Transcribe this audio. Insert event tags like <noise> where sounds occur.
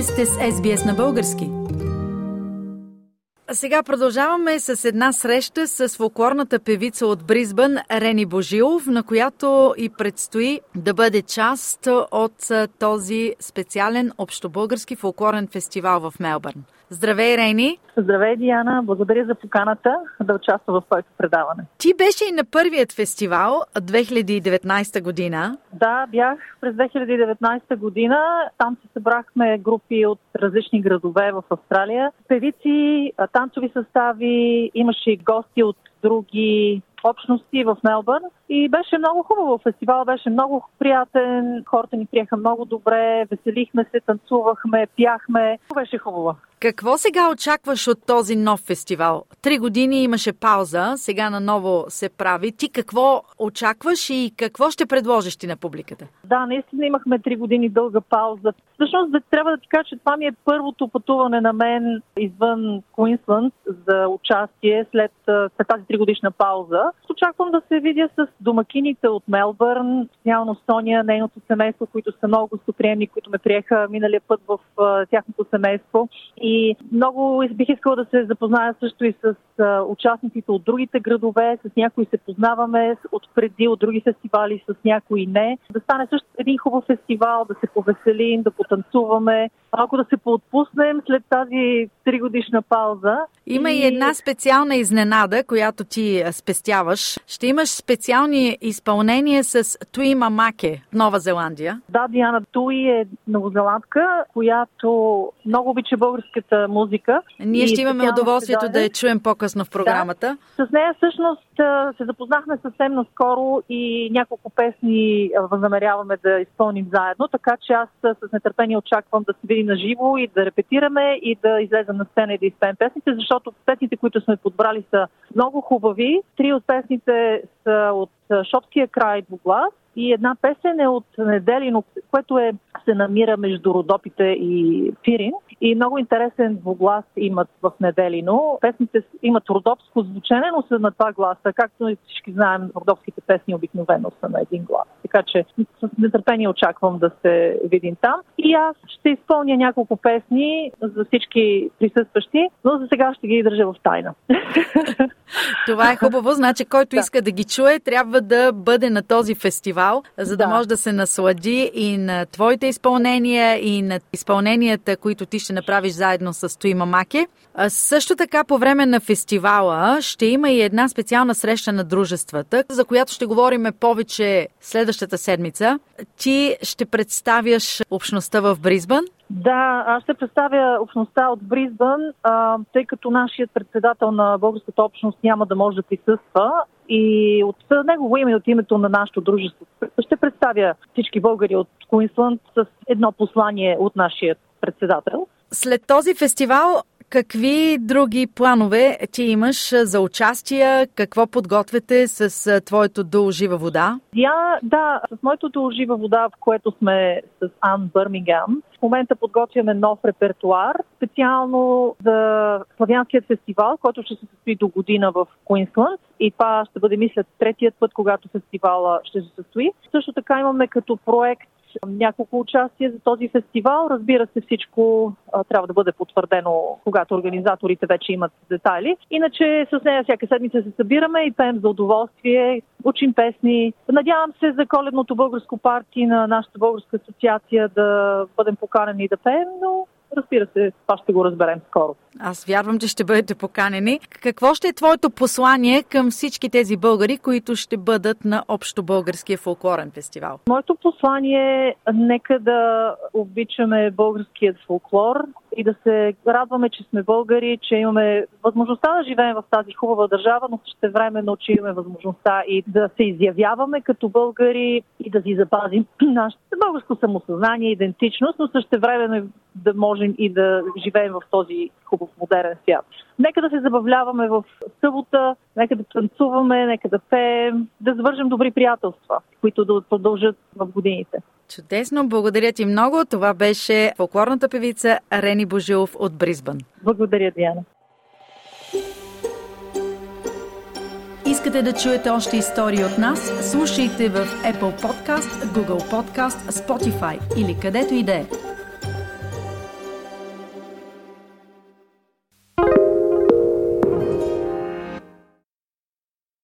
Вие сте с SBS на български. Сега продължаваме с една среща с фолклорната певица от Бризбън Рени Божилов, на която и предстои да бъде част от този специален общобългарски фолклорен фестивал в Мелбърн. Здравей, Рени! Здравей, Диана! Благодаря за поканата да участвам в твоето предаване. Ти беше и на първият фестивал 2019 година. Да, бях през 2019 година. Там се събрахме групи от различни градове в Австралия. Певици, танцови състави, имаше и гости от други общности в Мелбърн. И беше много хубаво. Фестивал беше много приятен. Хората ни приеха много добре. Веселихме се, танцувахме, пяхме. Беше хубаво. Какво сега очакваш от този нов фестивал? Три години имаше пауза, сега наново се прави. Ти какво очакваш и какво ще предложиш ти на публиката? Да, наистина имахме три години дълга пауза. Всъщност трябва да ти кажа, че това ми е първото пътуване на мен извън Куинсланд за участие след, след тази тригодишна пауза. Очаквам да се видя с домакините от Мелбърн, специално Соня, нейното семейство, които са много гостоприемни, които ме приеха миналия път в тяхното семейство. И много бих искала да се запозная също и с участниците от другите градове, с някои се познаваме от преди, от други фестивали, с някои не. Да стане също един хубав фестивал, да се повеселим, да потанцуваме, малко да се поотпуснем след тази тригодишна пауза. Има и една специална изненада, която ти спестяваш. Ще имаш специални изпълнения с Туи Мамаке, Нова Зеландия. Да, Диана Туи е новозеландка, която много обича българската музика. Ние ще имаме удоволствието да я чуем по-късно в програмата. Да. С нея всъщност се запознахме съвсем наскоро и няколко песни възнамеряваме да изпълним заедно, така че аз с нетърпение очаквам да се видим на живо и да репетираме и да излезем на сцена и да изпеем песните, защото песните, които сме подбрали са много хубави. Три от песните са от Шопския край глас и една песен е от Неделино, което е, се намира между Родопите и Пирин. И много интересен двуглас имат в Неделино. Песните имат родопско звучене, но са на два гласа. Както и всички знаем, родопските песни обикновено са на един глас. Така че с нетърпение очаквам да се видим там. И аз ще изпълня няколко песни за всички присъстващи, но за сега ще ги държа в тайна. <laughs> Това е хубаво. Значи, който да. иска да ги чуе, трябва да бъде на този фестивал, за да, да може да се наслади и на твоите изпълнения, и на изпълненията, които ти ще направиш заедно с Туима Маке. Също така, по време на фестивала ще има и една специална среща на дружествата, за която ще говорим повече следващата седмица. Ти ще представяш общността в Бризбън. Да, аз ще представя общността от Бризбън, а, тъй като нашият председател на българската общност няма да може да присъства и от негово име и от името на нашето дружество ще представя всички българи от Куинсланд с едно послание от нашия председател. След този фестивал Какви други планове ти имаш за участие? Какво подготвяте с твоето дуо Жива вода? Я, да, с моето дуо Жива вода, в което сме с Ан Бърмингам, в момента подготвяме нов репертуар, специално за Славянският фестивал, който ще се състои до година в Куинсланд. И това ще бъде, мисля, третият път, когато фестивала ще се състои. Също така имаме като проект няколко участия за този фестивал. Разбира се, всичко а, трябва да бъде потвърдено, когато организаторите вече имат детайли. Иначе с нея всяка седмица се събираме и пеем за удоволствие, учим песни. Надявам се за коледното българско парти на нашата българска асоциация да бъдем поканени да пеем, но разбира се, това ще го разберем скоро. Аз вярвам, че ще бъдете поканени. Какво ще е твоето послание към всички тези българи, които ще бъдат на Общо българския фолклорен фестивал? Моето послание е нека да обичаме българският фолклор и да се радваме, че сме българи, че имаме възможността да живеем в тази хубава държава, но също времено, че имаме възможността и да се изявяваме като българи и да си запазим <clears throat> нашето българско самосъзнание, идентичност, но също времено да можем и да живеем в този хубав модерен свят. Нека да се забавляваме в събота, нека да танцуваме, нека да пеем, да завържем добри приятелства, които да продължат в годините. Чудесно, благодаря ти много. Това беше фолклорната певица Рени Божилов от Бризбън. Благодаря, Диана. Искате да чуете още истории от нас? Слушайте в Apple Podcast, Google Podcast, Spotify или където и да е.